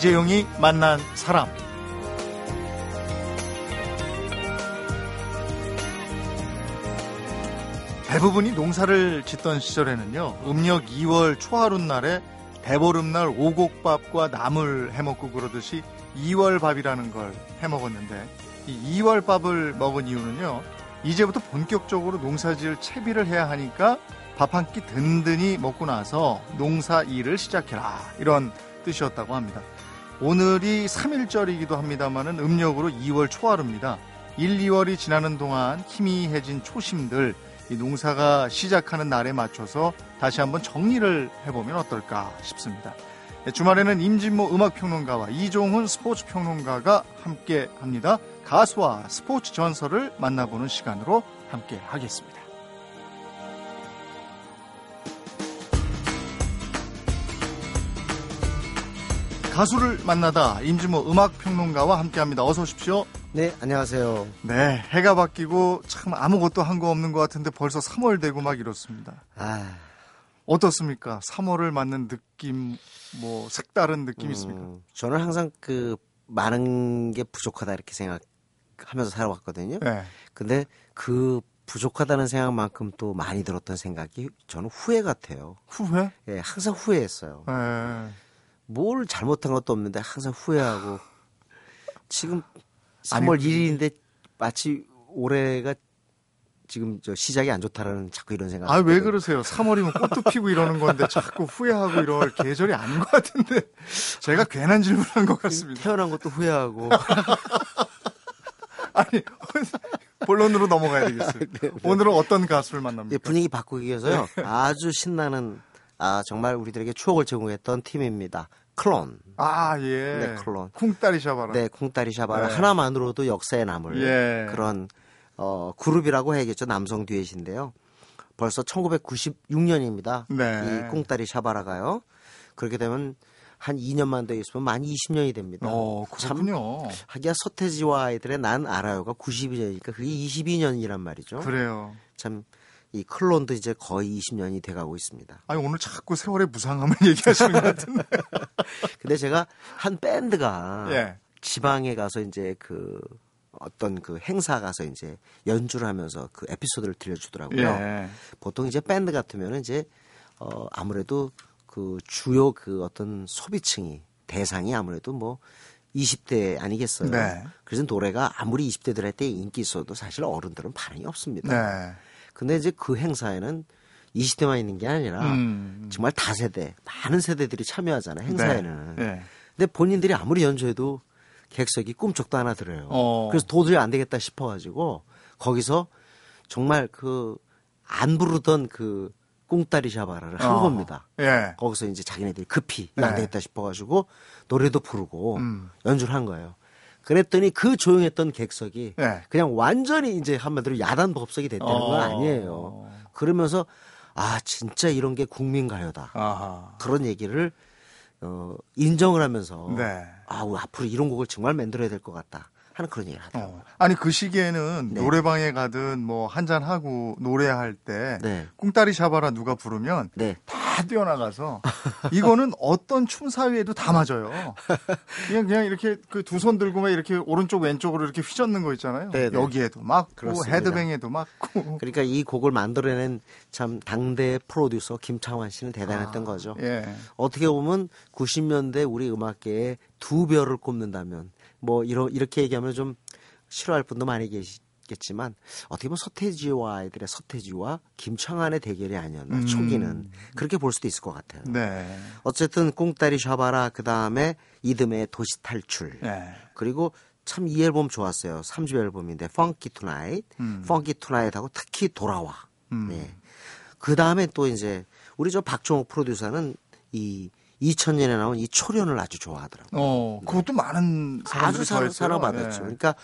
이재용이 만난 사람. 대부분이 농사를 짓던 시절에는요, 음력 2월 초하룻 날에 대보름날 오곡밥과 나물 해먹고 그러듯이 2월밥이라는 걸 해먹었는데, 이 2월밥을 먹은 이유는요, 이제부터 본격적으로 농사지을 채비를 해야 하니까 밥 한 끼 든든히 먹고 나서 농사 일을 시작해라. 이런 뜻이었다고 합니다. 오늘이 3일절이기도 합니다만은 음력으로 2월 초하루입니다. 1, 2월이 지나는 동안 희미해진 초심들, 이 농사가 시작하는 날에 맞춰서 다시 한번 정리를 해보면 어떨까 싶습니다. 네, 주말에는 임진모 음악평론가와 이종훈 스포츠평론가가 함께 합니다. 가수와 스포츠 전설을 만나보는 시간으로 함께 하겠습니다. 가수를 만나다 임진모 음악 평론가와 함께합니다. 어서 오십시오. 네, 안녕하세요. 네, 해가 바뀌고 참 아무것도 한 거 없는 것 같은데 벌써 3월 되고 막 이렇습니다. 아, 어떻습니까? 3월을 맞는 느낌, 뭐 색다른 느낌 있습니까? 음, 저는 항상 그 많은 게 부족하다 이렇게 생각하면서 살아왔거든요. 네. 근데 그 부족하다는 생각만큼 또 많이 들었던 생각이 저는 후회 같아요. 후회? 예, 항상 후회했어요. 네. 뭘 잘못한 것도 없는데 항상 후회하고 지금 아니, 3월 1일인데 마치 올해가 지금 저 시작이 안 좋다라는 자꾸 이런 생각. 아, 왜 그러세요? 3월이면 꽃도 피고 이러는 건데 자꾸 후회하고 이럴 계절이 아닌 것 같은데 제가 괜한 질문한 것 같습니다. 태어난 것도 후회하고. 아니, 본론으로 넘어가야 되겠어요. 오늘은 어떤 가수를 예, 만납니까? 분위기 바꾸기 위해서요. 아주 신나는 아 정말 우리들에게 추억을 제공했던 팀입니다. 클론. 아, 예. 네, 클론. 쿵따리 샤바라. 네, 쿵따리 샤바라 네. 하나만으로도 역사에 남을 예. 그런 어 그룹이라고 해야겠죠. 남성 듀엣인데요. 벌써 1996년입니다. 네. 이 쿵따리 샤바라가요. 그렇게 되면 한 2년만 더 있으면 만 20년이 됩니다. 어, 그렇군요. 하기야 서태지와 아이들의 난 알아요가 92년이니까 그게 22년이란 말이죠. 그래요. 참 이 클론도 이제 거의 20년이 돼가고 있습니다. 아니, 오늘 자꾸 세월의 무상함을 얘기하시는 것 같은데. 근데 제가 한 밴드가 예. 지방에 가서 이제 그 어떤 그 행사 가서 이제 연주를 하면서 그 에피소드를 들려주더라고요. 예. 보통 이제 밴드 같으면 이제 어 아무래도 그 주요 그 어떤 소비층이 대상이 아무래도 뭐 20대 아니겠어요. 네. 그래서 노래가 아무리 20대들한테 인기 있어도 사실 어른들은 반응이 없습니다. 네. 근데 이제 그 행사에는 20대만 있는 게 아니라 음. 정말 다세대 많은 세대들이 참여하잖아요 행사에는. 네. 네. 근데 본인들이 아무리 연주해도 객석이 꿈쩍도 하나 들어요. 어. 그래서 도저히 안 되겠다 싶어가지고 거기서 정말 그 안 부르던 그 꿍따리 샤바라를 한 어. 겁니다. 예. 거기서 이제 자기네들이 급히 이거 안 네. 되겠다 싶어가지고 노래도 부르고 음. 연주를 한 거예요. 그랬더니 그 조용했던 객석이 네. 그냥 완전히 이제 한마디로 야단 법석이 됐다는 건 어. 아니에요. 그러면서 아 진짜 이런 게 국민 가요다 아하. 그런 얘기를 어, 인정을 하면서 네. 아 앞으로 이런 곡을 정말 만들어야 될 것 같다 하는 그런 얘기를 하더라고요. 어. 아니 그 시기에는 네. 노래방에 가든 뭐 한잔 하고 노래할 때 네. 꿍따리 샤바라 누가 부르면 네. 다 뛰어나가서 이거는 어떤 춤 사위에도 다 맞아요. 그냥 그냥 이렇게 그 두 손 들고 막 이렇게 오른쪽 왼쪽으로 이렇게 휘젓는 거 있잖아요. 네, 네. 여기에도 맞고 그렇습니다. 헤드뱅에도 맞고. 그러니까 이 곡을 만들어낸 참 당대 프로듀서 김창완 씨는 대단했던 거죠. 예. 어떻게 보면 90년대 우리 음악계에 두 별을 꼽는다면 뭐 이러, 이렇게 얘기하면 좀 싫어할 분도 많이 계시겠지만 어떻게 보면 서태지와 아이들의 서태지와 김창완의 대결이 아니었나 음. 초기는 그렇게 볼 수도 있을 것 같아요. 네. 어쨌든 꽁따리 샤바라 그 다음에 이듬해 도시 탈출 예. 그리고 참 이 앨범 좋았어요. 3집 앨범인데 Funky Tonight, 음. Funky Tonight하고 특히 돌아와. 음. 네. 그 다음에 또 이제 우리 저 박종욱 프로듀서는 이 2000년에 나온 이 초련을 아주 좋아하더라고요. 어, 그것도 많은 사람들이 아주 사랑. 사랑받았죠. 예. 그러니까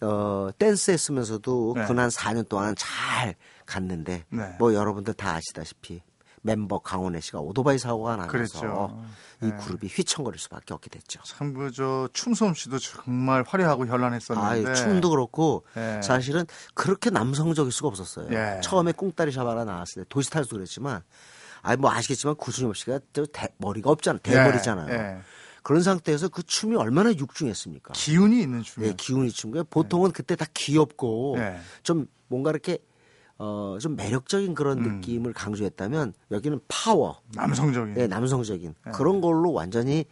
어 댄스 했으면서도 네. 근 한 4년 동안 잘 갔는데 네. 뭐 여러분들 다 아시다시피 멤버 강원래 씨가 오토바이 사고가 나서 그랬죠. 이 네. 그룹이 휘청거릴 수밖에 없게 됐죠. 참 그 저 춤솜 씨도 정말 화려하고 현란했었는데. 아, 춤도 그렇고 예. 사실은 그렇게 남성적일 수가 없었어요. 예. 처음에 꽁따리 샤바라 나왔을 때 도시탈도 그랬지만 아뭐 아시겠지만 구준엽 씨가 저 대- 머리가 없잖아. 대머리잖아요. 예, 예. 그런 상태에서 그 춤이 얼마나 육중했습니까? 기운이 있는 춤이. 네, 기운이 춤. 그 보통은 그때 다 귀엽고 네. 좀 뭔가 이렇게 어, 좀 매력적인 그런 음. 느낌을 강조했다면 여기는 파워, 남성적인. 네, 남성적인 네. 그런 걸로 완전히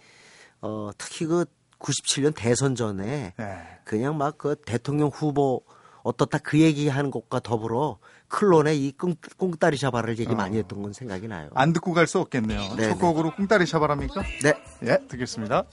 어, 특히 그 97년 대선 전에 네. 그냥 막 그 대통령 후보 어떻다 그 얘기하는 것과 더불어 클론의 이 꿍, 꿍따리 샤바를 얘기 많이 했던 건 생각이 나요. 안 듣고 갈 수 없겠네요. 네, 첫 네. 곡으로 꿍따리 샤바랍니까? 네. 예, 듣겠습니다.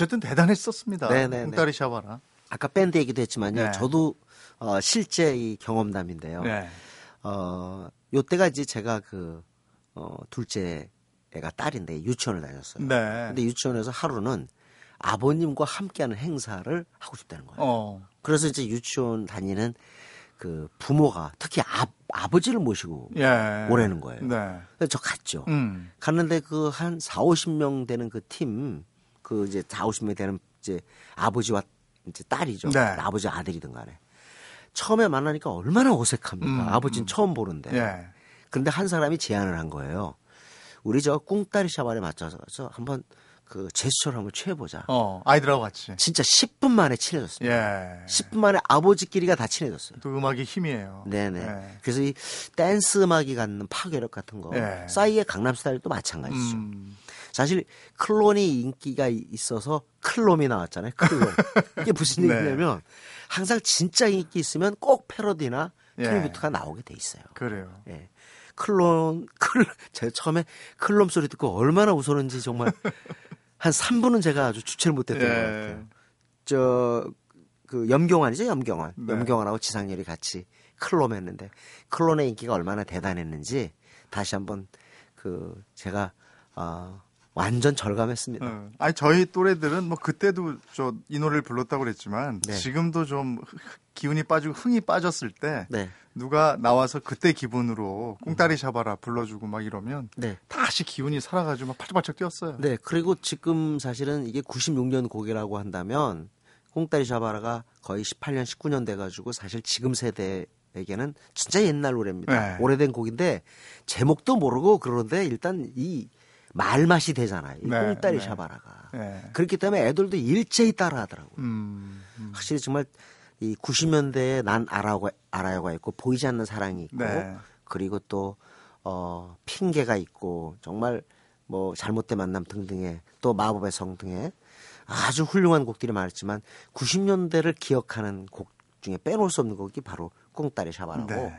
어쨌든 대단했었습니다. 네, 네, 꿍따리 샤바라. 아까 밴드 얘기도 했지만요. 네. 저도 어, 실제 이 경험담인데요. 네. 어, 요때가 이제 제가 그, 어, 둘째 애가 딸인데 유치원을 다녔어요. 네. 근데 유치원에서 하루는 아버님과 함께하는 행사를 하고 싶다는 거예요. 어. 그래서 이제 유치원 다니는 그 부모가 특히 아, 아버지를 모시고 예. 오라는 거예요. 네. 그래서 저 갔죠. 음. 갔는데 그 한 4, 50명 되는 그 팀, 그 이제 4, 50명 되는 이제 아버지와 이제 딸이죠. 네. 아버지 아들이든 간에. 처음에 만나니까 얼마나 어색합니까? 음, 아버지는 처음 보는데. 예. 근데 한 사람이 제안을 한 거예요. 우리 저 꿍따리 샤발에 맞춰서 한번 그 제스처를 한번 취해보자. 어, 아이들하고 같이. 진짜 10분 만에 친해졌습니다. 예. 10분 만에 아버지끼리가 다 친해졌어요. 또 음악이 힘이에요. 네네. 예. 그래서 이 댄스 음악이 갖는 파괴력 같은 거. 예. 싸이의 강남스타일도 마찬가지죠. 음. 사실 클론이 인기가 있어서 클놈이 나왔잖아요. 클론. 이게 무슨 네. 얘기냐면 항상 진짜 인기 있으면 꼭 패러디나 예. tribute가 나오게 돼 있어요. 그래요. 예. 클론, 클, 제가 처음에 클놈 소리 듣고 얼마나 웃었는지 정말 한 3분은 제가 아주 주체를 못했던 것 예. 같아요. 저, 그 염경환이죠, 염경환. 네. 염경환하고 지상렬이 같이 클놈 했는데 클론의 인기가 얼마나 대단했는지 다시 한번 그 제가 아 완전 절감했습니다. 어. 아니 저희 또래들은 뭐 그때도 저 이 노래를 불렀다고 그랬지만 네. 지금도 좀 흐- 기운이 빠지고 흥이 빠졌을 때 네. 누가 나와서 그때 기분으로 꿍따리 샤바라 불러주고 막 이러면 네. 다시 기운이 살아가지고 막 팔짝팔짝 뛰었어요. 네. 그리고 지금 사실은 이게 96년 곡이라고 한다면 꽁따리 샤바라가 거의 18년, 19년 돼가지고 사실 지금 세대 에게는 진짜 옛날 노래입니다. 네. 오래된 곡인데 제목도 모르고 그러는데 일단 이 말맛이 되잖아요. 이 네, 꽁따리 네. 샤바라가. 예. 그렇기 때문에 애들도 일제히 따라하더라고요. 음, 음. 확실히 정말 이 90년대에 난 알아가, 알아요가 있고 보이지 않는 사랑이 있고 네. 그리고 또 어, 핑계가 있고 정말 뭐 잘못된 만남 등등의 또 마법의 성 등의 아주 훌륭한 곡들이 많았지만 90년대를 기억하는 곡 중에 빼놓을 수 없는 곡이 바로 꽁따리 샤바라고 네.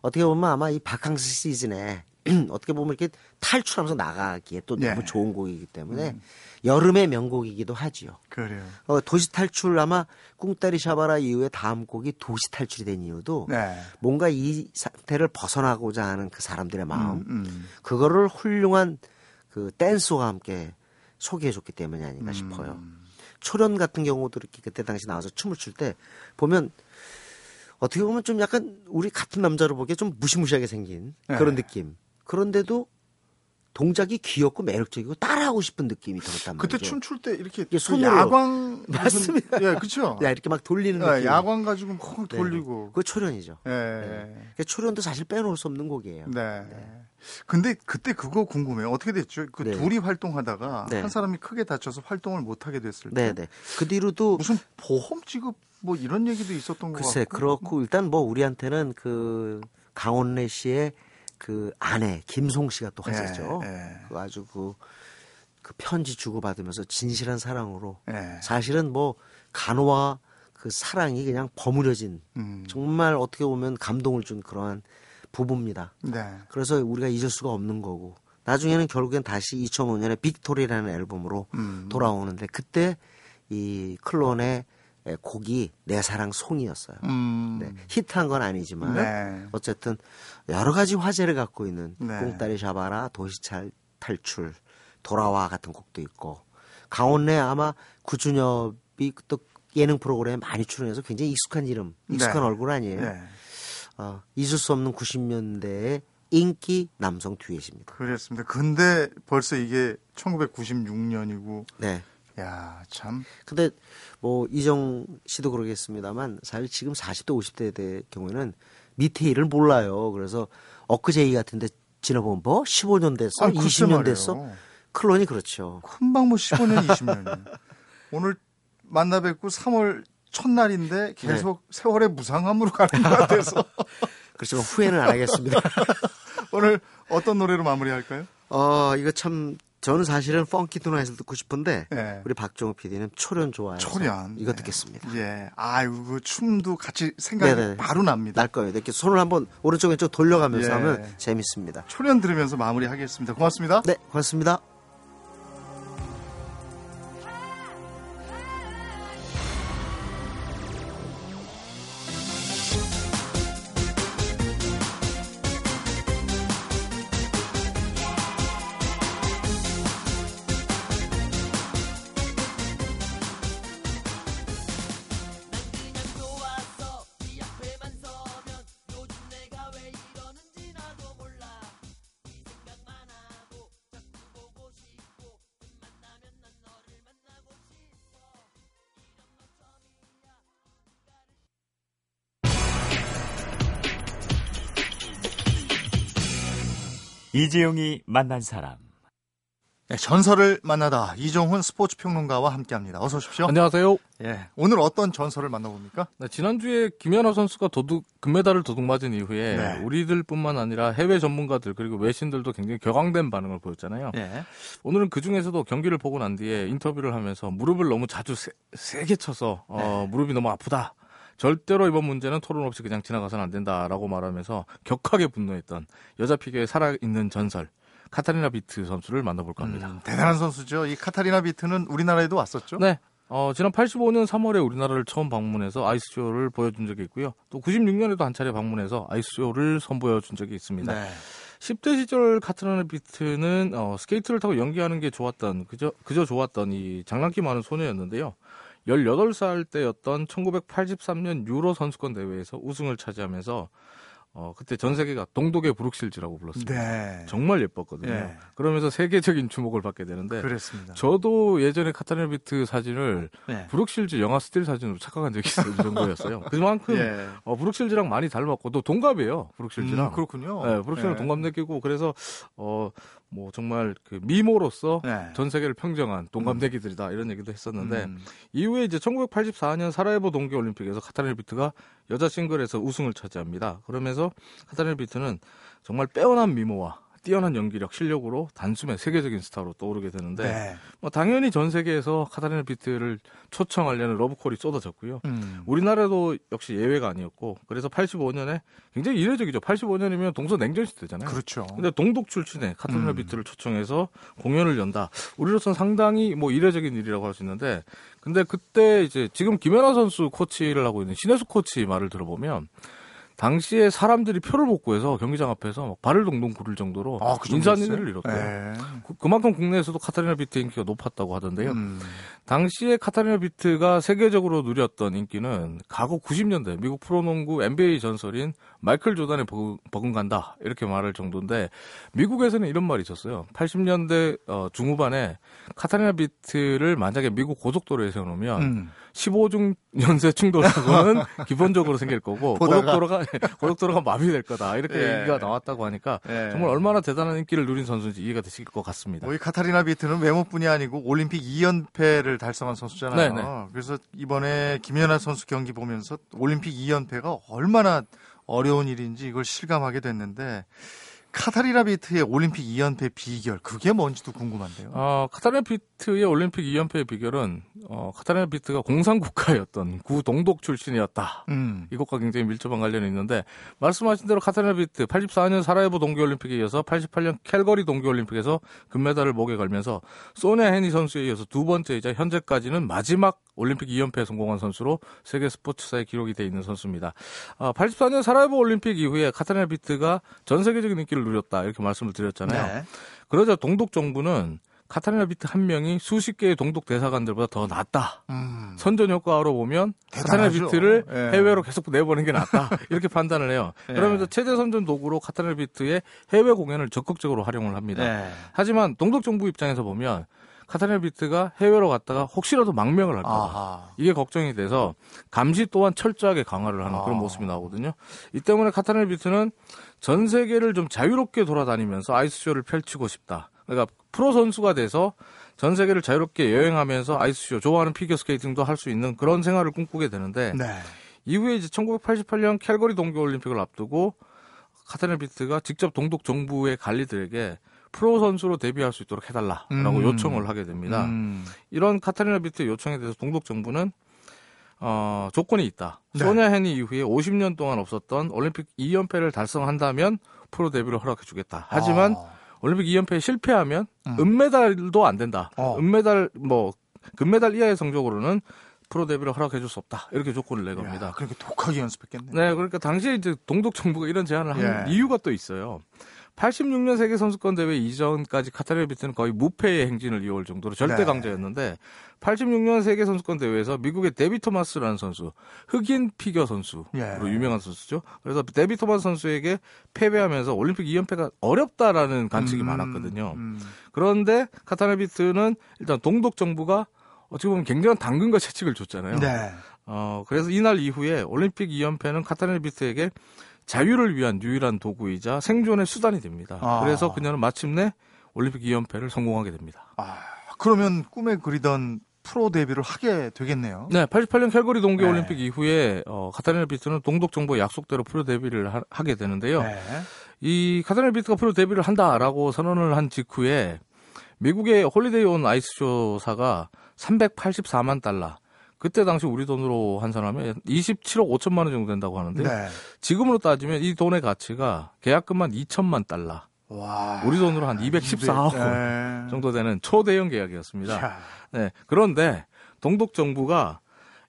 어떻게 보면 아마 이 바캉스 시즌에 어떻게 보면 이렇게 탈출하면서 나가기에 또 네. 너무 좋은 곡이기 때문에 여름의 명곡이기도 하지요. 그래요. 어, 도시 탈출 아마 꿍따리 샤바라 이후에 다음 곡이 도시 탈출이 된 이유도 네. 뭔가 이 상태를 벗어나고자 하는 그 사람들의 마음 음, 음. 그거를 훌륭한 그 댄스와 함께 소개해줬기 때문이 아닌가 싶어요. 음. 초련 같은 경우도 이렇게 그때 당시 나와서 춤을 출 때 보면 어떻게 보면 좀 약간 우리 같은 남자로 보기에 좀 무시무시하게 생긴 그런 네. 느낌. 그런데도 동작이 귀엽고 매력적이고 따라하고 싶은 느낌이 들었단 말이죠. 그때 춤출 때 이렇게 그 손으로. 야광 무슨- 맞습니다. 예, 그렇죠. 야 이렇게 막 돌리는 예, 느낌. 야광 가지고 콩 네. 돌리고. 그거 초련이죠. 예. 그 초련도 사실 빼놓을 수 없는 곡이에요. 네. 근데 그때 그거 궁금해요. 어떻게 됐죠? 그 네. 둘이 활동하다가 네. 한 사람이 크게 다쳐서 활동을 못 하게 됐을 네, 때 네. 그 뒤로도 무슨 보험 지급 뭐 이런 얘기도 있었던 것 글쎄 같고. 그렇고 일단 뭐 우리한테는 그 강원래 씨의 그 아내 김송 씨가 또 하셨죠. 예, 예. 그 아주 그, 그 편지 주고 받으면서 진실한 사랑으로 예. 사실은 뭐 간호와 그 사랑이 그냥 버무려진 음. 정말 어떻게 보면 감동을 준 그러한 부부입니다. 네. 그래서 우리가 잊을 수가 없는 거고 나중에는 결국엔 다시 2005년에 빅토리라는 앨범으로 음. 돌아오는데 그때 이 클론의 예, 곡이 내 사랑 송이였어요. 음. 네, 히트한 건 아니지만 네. 어쨌든 여러 가지 화제를 갖고 있는 네. 꽁다리 샤바라 도시찰 탈출 돌아와 같은 곡도 있고 강원래 아마 구준엽이 또 예능 프로그램에 많이 출연해서 굉장히 익숙한 이름, 익숙한 네. 얼굴 아니에요. 네. 어, 잊을 수 없는 90년대의 인기 남성 듀엣입니다. 그랬습니다. 근데 벌써 이게 1996년이고, 네. 야, 참. 근데 뭐 이정 씨도 그러겠습니다만 사실 지금 40대 50대 대 경우에는 밑에 일을 몰라요. 그래서 엊그제 이 같은데 지나보면 뭐 15년 됐어, 아니, 글쎄 20년 말이에요. 됐어. 클론이 그렇죠. 금방 뭐 15년, 20년이. 오늘 만나 뵙고 3월 첫날인데 계속 세월의 무상함으로 가는 것 같아서 그렇지만 후회는 안 하겠습니다. 오늘 어떤 노래로 마무리할까요? 어 이거 참 저는 사실은 펑키 투나잇을 듣고 싶은데 네. 우리 박정우 PD는 초련 좋아해서 초련. 이거 네. 듣겠습니다. 예. 아유, 그 춤도 같이 생각이 네네. 바로 납니다. 날 거예요. 이렇게 손을 한번 오른쪽 왼쪽 돌려가면서 예. 하면 재밌습니다. 초련 들으면서 마무리하겠습니다. 고맙습니다. 네, 고맙습니다. 이재용이 만난 사람. 네, 전설을 만나다 이종훈 스포츠 평론가와 함께합니다. 어서 오십시오. 안녕하세요. 예. 오늘 어떤 전설을 만나봅니까? 네, 지난주에 김연아 선수가 도둑 금메달을 도둑 맞은 이후에 네. 우리들뿐만 아니라 해외 전문가들 그리고 외신들도 굉장히 격앙된 반응을 보였잖아요. 예. 오늘은 그 중에서도 경기를 보고 난 뒤에 인터뷰를 하면서 무릎을 너무 자주 세, 세게 쳐서 어, 무릎이 너무 아프다. 절대로 이번 문제는 토론 없이 그냥 지나가서는 안 된다라고 말하면서 격하게 분노했던 여자 피겨의 살아있는 전설 카타리나 비트 선수를 만나볼까 합니다. 음, 대단한 선수죠. 이 카타리나 비트는 우리나라에도 왔었죠? 네. 어, 지난 85년 3월에 우리나라를 처음 방문해서 아이스쇼를 보여준 적이 있고요. 또 96년에도 한 차례 방문해서 아이스쇼를 선보여준 적이 있습니다. 네. 10대 시절 카타리나 비트는 어, 스케이트를 타고 연기하는 게 좋았던 그저 그저 좋았던 이 장난기 많은 소녀였는데요. 18살 때였던 1983년 유로 선수권 대회에서 우승을 차지하면서 어, 그때 전 세계가 동독의 브룩실즈라고 불렀습니다. 네. 정말 예뻤거든요. 예. 그러면서 세계적인 주목을 받게 되는데 그랬습니다. 저도 예전에 카타리나 비트 사진을 네. 브룩실즈 영화 스틸 사진으로 착각한 적이 있어요. 이 정도였어요. 그만큼 예. 어, 브룩실즈랑 많이 닮았고 또 동갑이에요. 브룩실즈랑. 음, 그렇군요. 네, 브룩실즈랑 예. 동갑 느끼고 그래서 어 뭐 정말 그 미모로서 네. 전 세계를 평정한 동갑내기들이다 이런 얘기도 했었는데 음. 이후에 이제 1984년 사라예보 동계 올림픽에서 카타리나 비트가 여자 싱글에서 우승을 차지합니다. 그러면서 카타리나 비트는 정말 빼어난 미모와 뛰어난 연기력, 실력으로 단숨에 세계적인 스타로 떠오르게 되는데 네. 뭐 당연히 전 세계에서 카타리나 비트를 초청하려는 러브콜이 쏟아졌고요. 음. 우리나라도 역시 예외가 아니었고 그래서 85년에 굉장히 이례적이죠. 85년이면 동서 냉전 시대잖아요. 그렇죠. 근데 동독 출신의 카타리나 음. 비트를 초청해서 공연을 연다. 우리로서는 상당히 뭐 이례적인 일이라고 할 수 있는데, 근데 그때 이제 지금 김연아 선수 코치를 하고 있는 신혜수 코치 말을 들어보면 당시에 사람들이 표를 못 구해서 경기장 앞에서 막 발을 동동 구를 정도로 아, 그? 일을 이뤘대요. 네. 그- 그만큼 국내에서도 카타리나 비트 인기가 높았다고 하던데요. 음. 당시에 카타리나 비트가 세계적으로 누렸던 인기는 과거 90년대 미국 프로농구 NBA 전설인 마이클 조단의 버금, 버금간다 이렇게 말할 정도인데 미국에서는 이런 말이 있었어요. 80년대 어, 중후반에 카타리나 비트를 만약에 미국 고속도로에 세워놓으면 음. 15중 연쇄 충돌 사고는 기본적으로 생길 거고 보다가. 고속도로가 고속도로가 마비될 거다 이렇게 예. 얘기가 나왔다고 하니까 예. 정말 얼마나 대단한 인기를 누린 선수인지 이해가 되실 것 같습니다. 뭐이 카타리나 비트는 외모뿐이 아니고 올림픽 2연패를 달성한 선수잖아요. 네, 네. 그래서 이번에 김연아 선수 경기 보면서 올림픽 2연패가 얼마나 어려운 일인지 이걸 실감하게 됐는데 카타리나 비트의 올림픽 2연패 비결 그게 뭔지도 궁금한데요. 어, 카타리나 비트의 올림픽 2연패의 비결은 어, 카타리나 비트가 공산 국가였던 구동독 출신이었다. 음. 이것과 굉장히 밀접한 관련이 있는데 말씀하신 대로 카타리나 비트 84년 사라예보 동계올림픽에 이어서 88년 캘거리 동계올림픽에서 금메달을 목에 걸면서 소냐 헤니 선수에 이어서 두 번째이자 현재까지는 마지막 올림픽 2연패에 성공한 선수로 세계 스포츠사에 기록이 돼 있는 선수입니다. 아, 84년 사라예보 올림픽 이후에 카타리나 비트가 전 세계적인 인기를 누렸다 이렇게 말씀을 드렸잖아요. 네. 그러자 동독 정부는 카타리나 비트 한 명이 수십 개의 동독 대사관들보다 더 낫다. 음. 선전 효과로 보면 카타리나 대단하죠. 비트를 예. 해외로 계속 내보내는 게 낫다 이렇게 판단을 해요. 예. 그러면서 체제 선전 도구로 카타리나 비트의 해외 공연을 적극적으로 활용을 합니다. 네. 하지만 동독 정부 입장에서 보면 카타리나 비트가 해외로 갔다가 혹시라도 망명을 할까. 이게 걱정이 돼서 감시 또한 철저하게 강화를 하는 그런 아. 모습이 나오거든요. 이 때문에 카타리나 비트는 전 세계를 좀 자유롭게 돌아다니면서 아이스쇼를 펼치고 싶다. 그러니까 프로 선수가 돼서 전 세계를 자유롭게 여행하면서 아이스쇼 좋아하는 피겨 스케이팅도 할 수 있는 그런 생활을 꿈꾸게 되는데 네. 이후에 이제 1988년 캘거리 동계 올림픽을 앞두고 카타리나 비트가 직접 동독 정부의 관리들에게 프로 선수로 데뷔할 수 있도록 해달라라고 음. 요청을 하게 됩니다. 음. 이런 카타리나 비트 요청에 대해서 동독 정부는 어, 조건이 있다. 네. 소냐 헤니 이후에 50년 동안 없었던 올림픽 2연패를 달성한다면 프로 데뷔를 허락해 주겠다. 하지만 아. 올림픽 2연패에 실패하면 음. 은메달도 안 된다. 어. 은메달 뭐 금메달 이하의 성적으로는 프로 데뷔를 허락해 줄 수 없다. 이렇게 조건을 내 겁니다. 야, 그러니까 독하게 연습했겠네. 네, 그러니까 당시에 이제 동독 정부가 이런 제안을 한 예. 이유가 또 있어요. 86년 세계 선수권 대회 이전까지 카타리나 비트는 거의 무패의 행진을 이어올 정도로 절대 네. 강자였는데 86년 세계 선수권 대회에서 미국의 데비 토마스라는 선수, 흑인 피겨 선수로 예. 유명한 선수죠. 그래서 데비 토마스 선수에게 패배하면서 올림픽 2연패가 어렵다라는 관측이 음, 많았거든요. 음. 그런데 카타르 비트는 일단 동독 정부가 어찌 보면 굉장한 당근과 채찍을 줬잖아요. 네. 어, 그래서 이날 이후에 올림픽 2연패는 카타르 비트에게 자유를 위한 유일한 도구이자 생존의 수단이 됩니다. 아. 그래서 그녀는 마침내 올림픽 2연패를 성공하게 됩니다. 아, 그러면 꿈에 그리던 프로 데뷔를 하게 되겠네요. 네, 88년 캘거리 동계 네. 올림픽 이후에 어, 카타리나 비트는 동독 정부의 약속대로 프로 데뷔를 하, 게 되는데요. 네. 이 카타리나 비트가 프로 데뷔를 한다라고 선언을 한 직후에 미국의 홀리데이 온 아이스쇼사가 384만 달러. 그때 당시 우리 돈으로 환산하면 27억 5천만 원 정도 된다고 하는데 요 네. 지금으로 따지면 이 돈의 가치가 계약금만 2천만 달러. 와. 우리 돈으로 한 214억 원 네. 정도 되는 초대형 계약이었습니다. 자, 네. 그런데 동독 정부가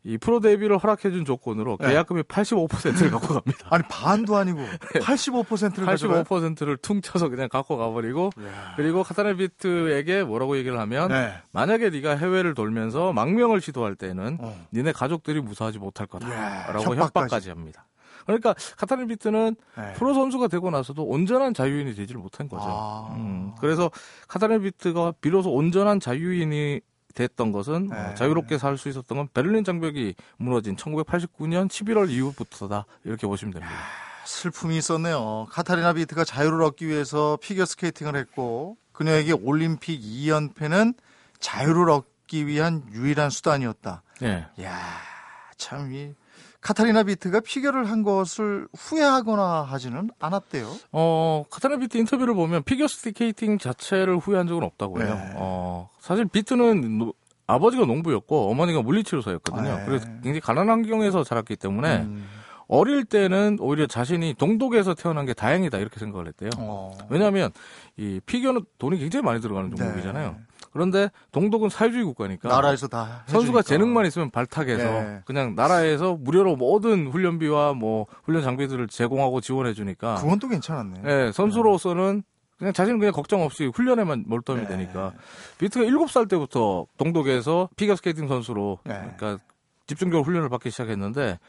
이 프로 데뷔를 허락해 준 조건으로 네. 계약금의 85%를 갖고 갑니다. 아니 반도 아니고 85%를 가져가요. 85%를 퉁쳐서 그냥 갖고 가버리고 이야. 그리고 카타르 비트에게 뭐라고 얘기를 하면 네. 만약에 네가 해외를 돌면서 망명을 시도할 때는 어. 니네 가족들이 무사하지 못할 거다라고 협박까지. 협박까지 합니다. 그러니까 카타리나 비트는 네. 프로 선수가 되고 나서도 온전한 자유인이 되지를 못한 거죠. 아. 음, 그래서 카타리나 비트가 비로소 온전한 자유인이 됐던 것은 네. 어, 자유롭게 살 수 있었던 건 베를린 장벽이 무너진 1989년 11월 이후부터다 이렇게 보시면 됩니다. 슬픔이 있었네요. 카타리나 비트가 자유를 얻기 위해서 피겨 스케이팅을 했고 그녀에게 올림픽 2연패는 자유를 얻기 위한 유일한 수단이었다. 예. 이야, 참이 카타리나 비트가 피겨를 한 것을 후회하거나 하지는 않았대요. 어, 카타리나 비트 인터뷰를 보면 피겨 스케이팅 자체를 후회한 적은 없다고 해요. 네. 어, 사실 비트는 노- 아버지가 농부였고 어머니가 물리치료사였거든요. 네. 그래서 굉장히 가난한 환경에서 자랐기 때문에 음. 어릴 때는 오히려 자신이 동독에서 태어난 게 다행이다 이렇게 생각을 했대요. 어. 왜냐하면 이 피겨는 돈이 굉장히 많이 들어가는 종목이잖아요. 그런데 동독은 사회주의 국가니까 네. 나라에서 다 선수가 해주니까. 재능만 있으면 발탁해서 네. 그냥 나라에서 무료로 모든 훈련비와 뭐 훈련 장비들을 제공하고 지원해 주니까 그건 또 괜찮았네. 예, 선수로서는 그냥 자신은 그냥 걱정 없이 훈련에만 몰두하면 네. 되니까 비트가 7살 때부터 동독에서 피겨 스케이팅 선수로 네. 그러니까 집중적으로 훈련을 받기 시작했는데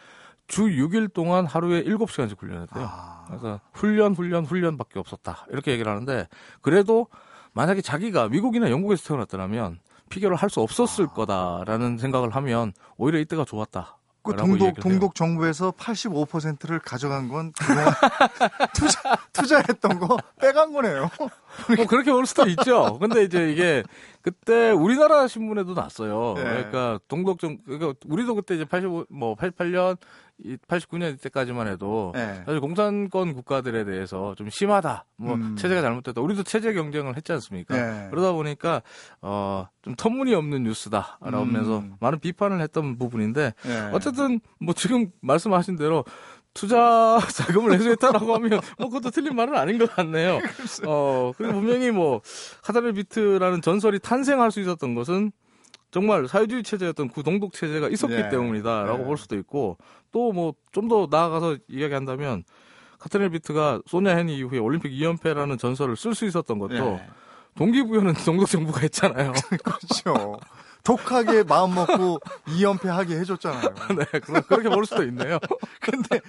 주 6일 동안 하루에 7시간씩 훈련했대요. 아. 그래서 훈련, 훈련, 훈련밖에 없었다. 이렇게 얘기를 하는데 그래도 만약에 자기가 미국이나 영국에서 태어났더라면 피겨를 할 수 없었을 거다라는 생각을 하면 오히려 이때가 좋았다. 그 동독. 동독 정부에서 85%를 가져간 건 그동안 투자 투자했던 거 빼간 거네요. 뭐 그렇게 볼 수도 있죠. 근데 이제 이게 그때 우리나라 신문에도 났어요. 네. 그러니까 동독 정 그러니까 우리도 그때 이제 85, 뭐 88년, 89년 이때까지만 해도 네. 사실 공산권 국가들에 대해서 좀 심하다. 뭐 음. 체제가 잘못됐다. 우리도 체제 경쟁을 했지 않습니까? 네. 그러다 보니까 어좀 터무니없는 뉴스다 라면서 음. 많은 비판을 했던 부분인데 네. 어쨌든 뭐 지금 말씀하신 대로 투자 자금을 회수했다라고 하면 뭐 그것도 틀린 말은 아닌 것 같네요. 어 그리고 분명히 뭐 카타르 비트라는 전설이 탄생할 수 있었던 것은 정말 사회주의 체제였던 그 동독 체제가 있었기 네. 때문이다라고 네. 볼 수도 있고 또 뭐 좀 더 나아가서 이야기한다면 카타르 비트가 소냐 헨 이후에 올림픽 2연패라는 전설을 쓸 수 있었던 것도 네. 동기부여는 동독 정부가 했잖아요. 그렇죠. 독하게 마음 먹고 2연패 하게 해줬잖아요. 네, 그렇게 볼 수도 있네요. 근데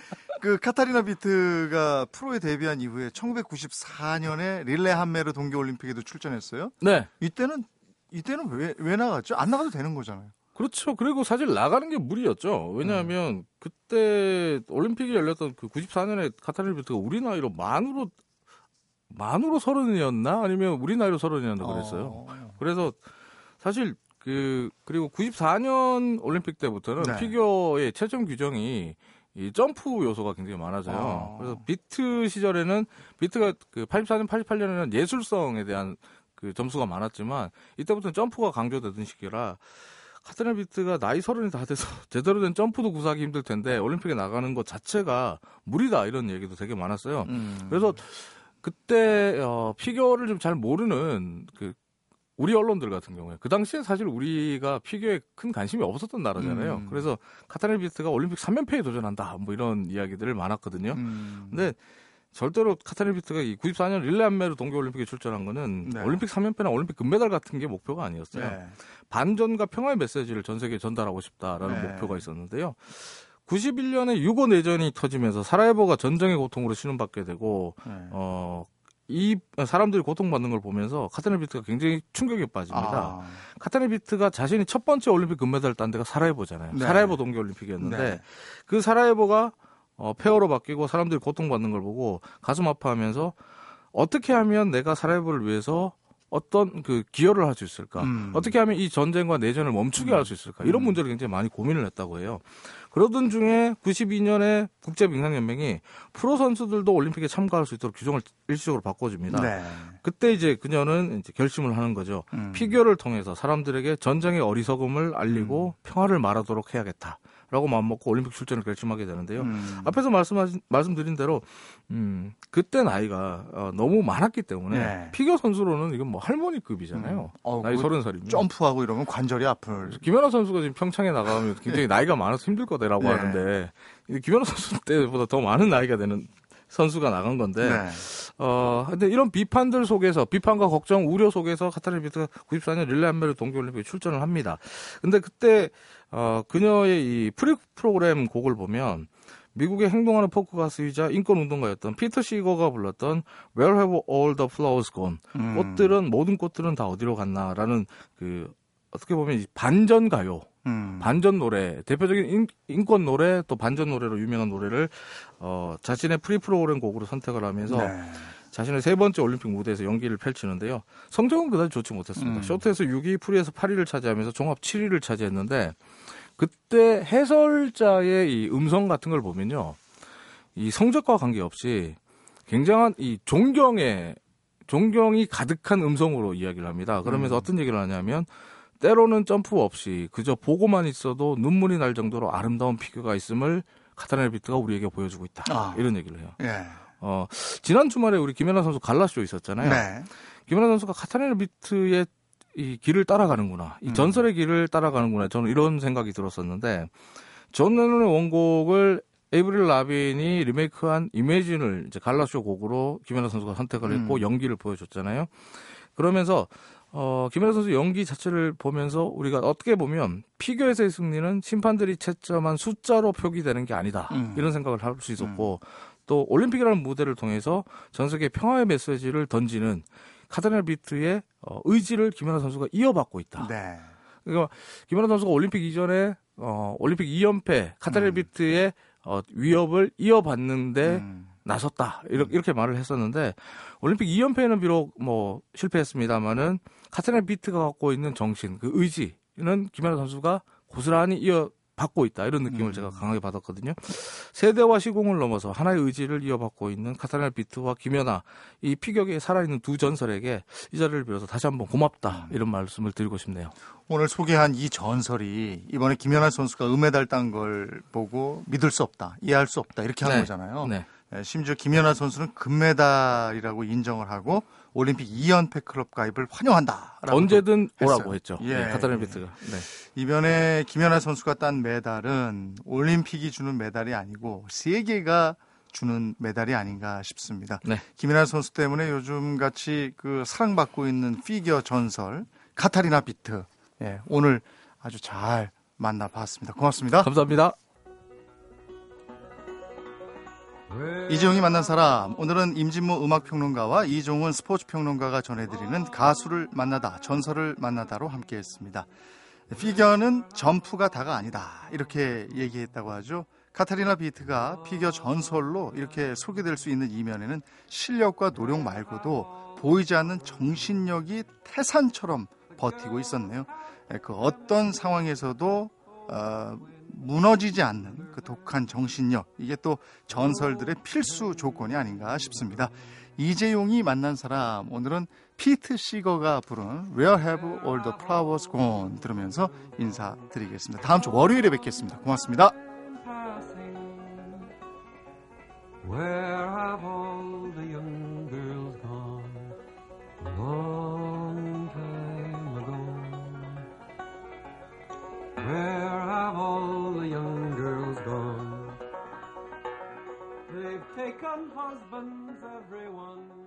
그 카타리나 비트가 프로에 데뷔한 이후에 1994년에 릴레 한메르 동계올림픽에도 출전했어요. 네. 이때는 이때는 왜, 왜 나갔죠? 안 나가도 되는 거잖아요. 그렇죠. 그리고 사실 나가는 게 무리였죠. 왜냐하면 그때 올림픽이 열렸던 그 94년에 카타르 비트가 우리 나이로 만으로 만으로 서른이었나 아니면 우리 나이로 서른이었나 그랬어요. 어. 그래서 사실 그 그리고 94년 올림픽 때부터는 네. 피겨의 채점 규정이 이 점프 요소가 굉장히 많아져요. 아. 그래서 비트 시절에는 비트가 그 84년, 88년에는 예술성에 대한 그 점수가 많았지만 이때부터는 점프가 강조되던 시기라 카타리나 비트가 나이 서른이 다 돼서 제대로 된 점프도 구사하기 힘들 텐데 올림픽에 나가는 것 자체가 무리다 이런 얘기도 되게 많았어요. 음. 그래서 그때 어, 피겨를 좀 잘 모르는 그 우리 언론들 같은 경우에 그 당시에 사실 우리가 피겨에 큰 관심이 없었던 나라잖아요. 음. 그래서 카타르 비트가 올림픽 3연패에 도전한다 뭐 이런 이야기들을 많았거든요. 음. 근데 절대로 카타르 비트가 이 94년 릴레 한메르 동계올림픽에 출전한 거는 네. 올림픽 3연패나 올림픽 금메달 같은 게 목표가 아니었어요. 네. 반전과 평화의 메시지를 전 세계에 전달하고 싶다라는 네. 목표가 있었는데요. 91년에 유고 내전이 터지면서 사라예보가 전쟁의 고통으로 신음받게 되고 네. 어, 이 사람들이 고통받는 걸 보면서 카타르 비트가 굉장히 충격에 빠집니다. 아. 카타르 비트가 자신이 첫 번째 올림픽 금메달을 딴 데가 사라예보잖아요. 네. 사라예보 동계올림픽이었는데 네. 그 사라예보가 어, 폐허로 바뀌고 사람들이 고통받는 걸 보고 가슴 아파하면서 어떻게 하면 내가 사라예보를 위해서 어떤 그 기여를 할 수 있을까? 음. 어떻게 하면 이 전쟁과 내전을 멈추게 할 수 있을까? 이런 음. 문제를 굉장히 많이 고민을 했다고 해요. 그러던 중에 92년에 국제민상연맹이 프로 선수들도 올림픽에 참가할 수 있도록 규정을 일시적으로 바꿔줍니다. 네. 그때 이제 그녀는 이제 결심을 하는 거죠. 음. 피겨를 통해서 사람들에게 전쟁의 어리석음을 알리고 음. 평화를 말하도록 해야겠다. 라고 마음 먹고 올림픽 출전을 결심하게 되는데요. 음. 앞에서 말씀하신, 말씀드린 대로, 음, 그때 나이가 어, 너무 많았기 때문에 네. 피겨 선수로는 이건 뭐 할머니급이잖아요. 음. 어, 나이 그 서른 살이면. 점프하고 이러면 관절이 아플. 김연아 선수가 지금 평창에 나가면 굉장히 나이가 많아서 힘들 거다라고 네. 하는데 이 김연아 선수 때보다 더 많은 나이가 되는 선수가 나간 건데 네. 어 근데 이런 비판들 속에서 비판과 걱정 우려 속에서 카타리나 비트가 94년 릴레함메르 동계올림픽에 출전을 합니다. 근데 그때 어 그녀의 이 프리 프로그램 곡을 보면 미국의 행동하는 포크 가수이자 인권 운동가였던 피터 시거가 불렀던 Where Have All the Flowers Gone 음. 꽃들은 모든 꽃들은 다 어디로 갔나라는 그 어떻게 보면 이 반전 가요, 음. 반전 노래, 대표적인 인권 노래 또 반전 노래로 유명한 노래를 어 자신의 프리 프로그램 곡으로 선택을 하면서 네. 자신의 세 번째 올림픽 무대에서 연기를 펼치는데요. 성적은 그다지 좋지 못했습니다. 음. 쇼트에서 6위, 프리에서 8위를 차지하면서 종합 7위를 차지했는데 그때 해설자의 이 음성 같은 걸 보면요. 이 성적과 관계없이 굉장한 이 존경의 존경이 가득한 음성으로 이야기를 합니다. 그러면서 음. 어떤 얘기를 하냐면 때로는 점프 없이 그저 보고만 있어도 눈물이 날 정도로 아름다운 피규어가 있음을 카타리나 비트가 우리에게 보여주고 있다. 아. 이런 얘기를 해요. 예. 어, 지난 주말에 우리 김연아 선수 갈라쇼 있었잖아요. 네. 김연아 선수가 카타리나 비트의 이 길을 따라가는구나. 이 음. 전설의 길을 따라가는구나. 저는 이런 생각이 들었었는데 존 레논의 원곡을 에이브릴 라빈이 리메이크한 Imagine을 이제 갈라쇼 곡으로 김연아 선수가 선택을 했고 음. 연기를 보여줬잖아요. 그러면서 어, 김연아 선수 연기 자체를 보면서 우리가 어떻게 보면 피겨에서의 승리는 심판들이 채점한 숫자로 표기되는 게 아니다. 음. 이런 생각을 할 수 있었고 또 올림픽이라는 무대를 통해서 전 세계 평화의 메시지를 던지는 카드넬 비트의 어, 의지를 김연아 선수가 이어받고 있다. 네. 그러니까 김연아 선수가 올림픽 이전에 어, 올림픽 2연패 카타르 음. 비트의 어, 위협을 이어받는데 음. 나섰다 이렇게, 말을 했었는데 올림픽 2연패는 비록 뭐 실패했습니다만은 카트리나 비트가 갖고 있는 정신 그 의지는 김연아 선수가 고스란히 이어 받고 있다 이런 느낌을 음. 제가 강하게 받았거든요. 세대와 시공을 넘어서 하나의 의지를 이어받고 있는 카타리나 비트와 김연아 이 피격에 살아있는 두 전설에게 이 자리를 빌어서 다시 한번 고맙다 이런 말씀을 드리고 싶네요. 오늘 소개한 이 전설이 이번에 김연아 선수가 은메달 딴 걸 보고 믿을 수 없다, 이해할 수 없다 이렇게 한 네. 거잖아요. 네. 예, 심지어 김연아 선수는 금메달이라고 인정을 하고 올림픽 2연패 클럽 가입을 환영한다. 언제든 오라고. 했죠. 예, 네, 카타리나 예. 비트가. 네. 이번에 김연아 선수가 딴 메달은 올림픽이 주는 메달이 아니고 세계가 주는 메달이 아닌가 싶습니다. 네. 김연아 선수 때문에 요즘 같이 그 사랑받고 있는 피겨 전설 카타리나 비트 예, 오늘 아주 잘 만나봤습니다. 고맙습니다. 감사합니다. 이재용이 만난 사람 오늘은 임진모 음악평론가와 이종훈 스포츠평론가가 전해드리는 가수를 만나다 전설을 만나다로 함께했습니다. 피겨는 점프가 다가 아니다 이렇게 얘기했다고 하죠. 카타리나 비트가 피겨 전설로 이렇게 소개될 수 있는 이면에는 실력과 노력 말고도 보이지 않는 정신력이 태산처럼 버티고 있었네요. 예, 그 어떤 상황에서도 어, 무너지지 않는 그 독한 정신력 이게 또 전설들의 필수 조건이 아닌가 싶습니다. 이재용이 만난 사람 오늘은 피트 시거가 부른 Where Have All the Flowers Gone 들으면서 인사드리겠습니다. 다음 주 월요일에 뵙겠습니다. 고맙습니다. and husbands, everyone.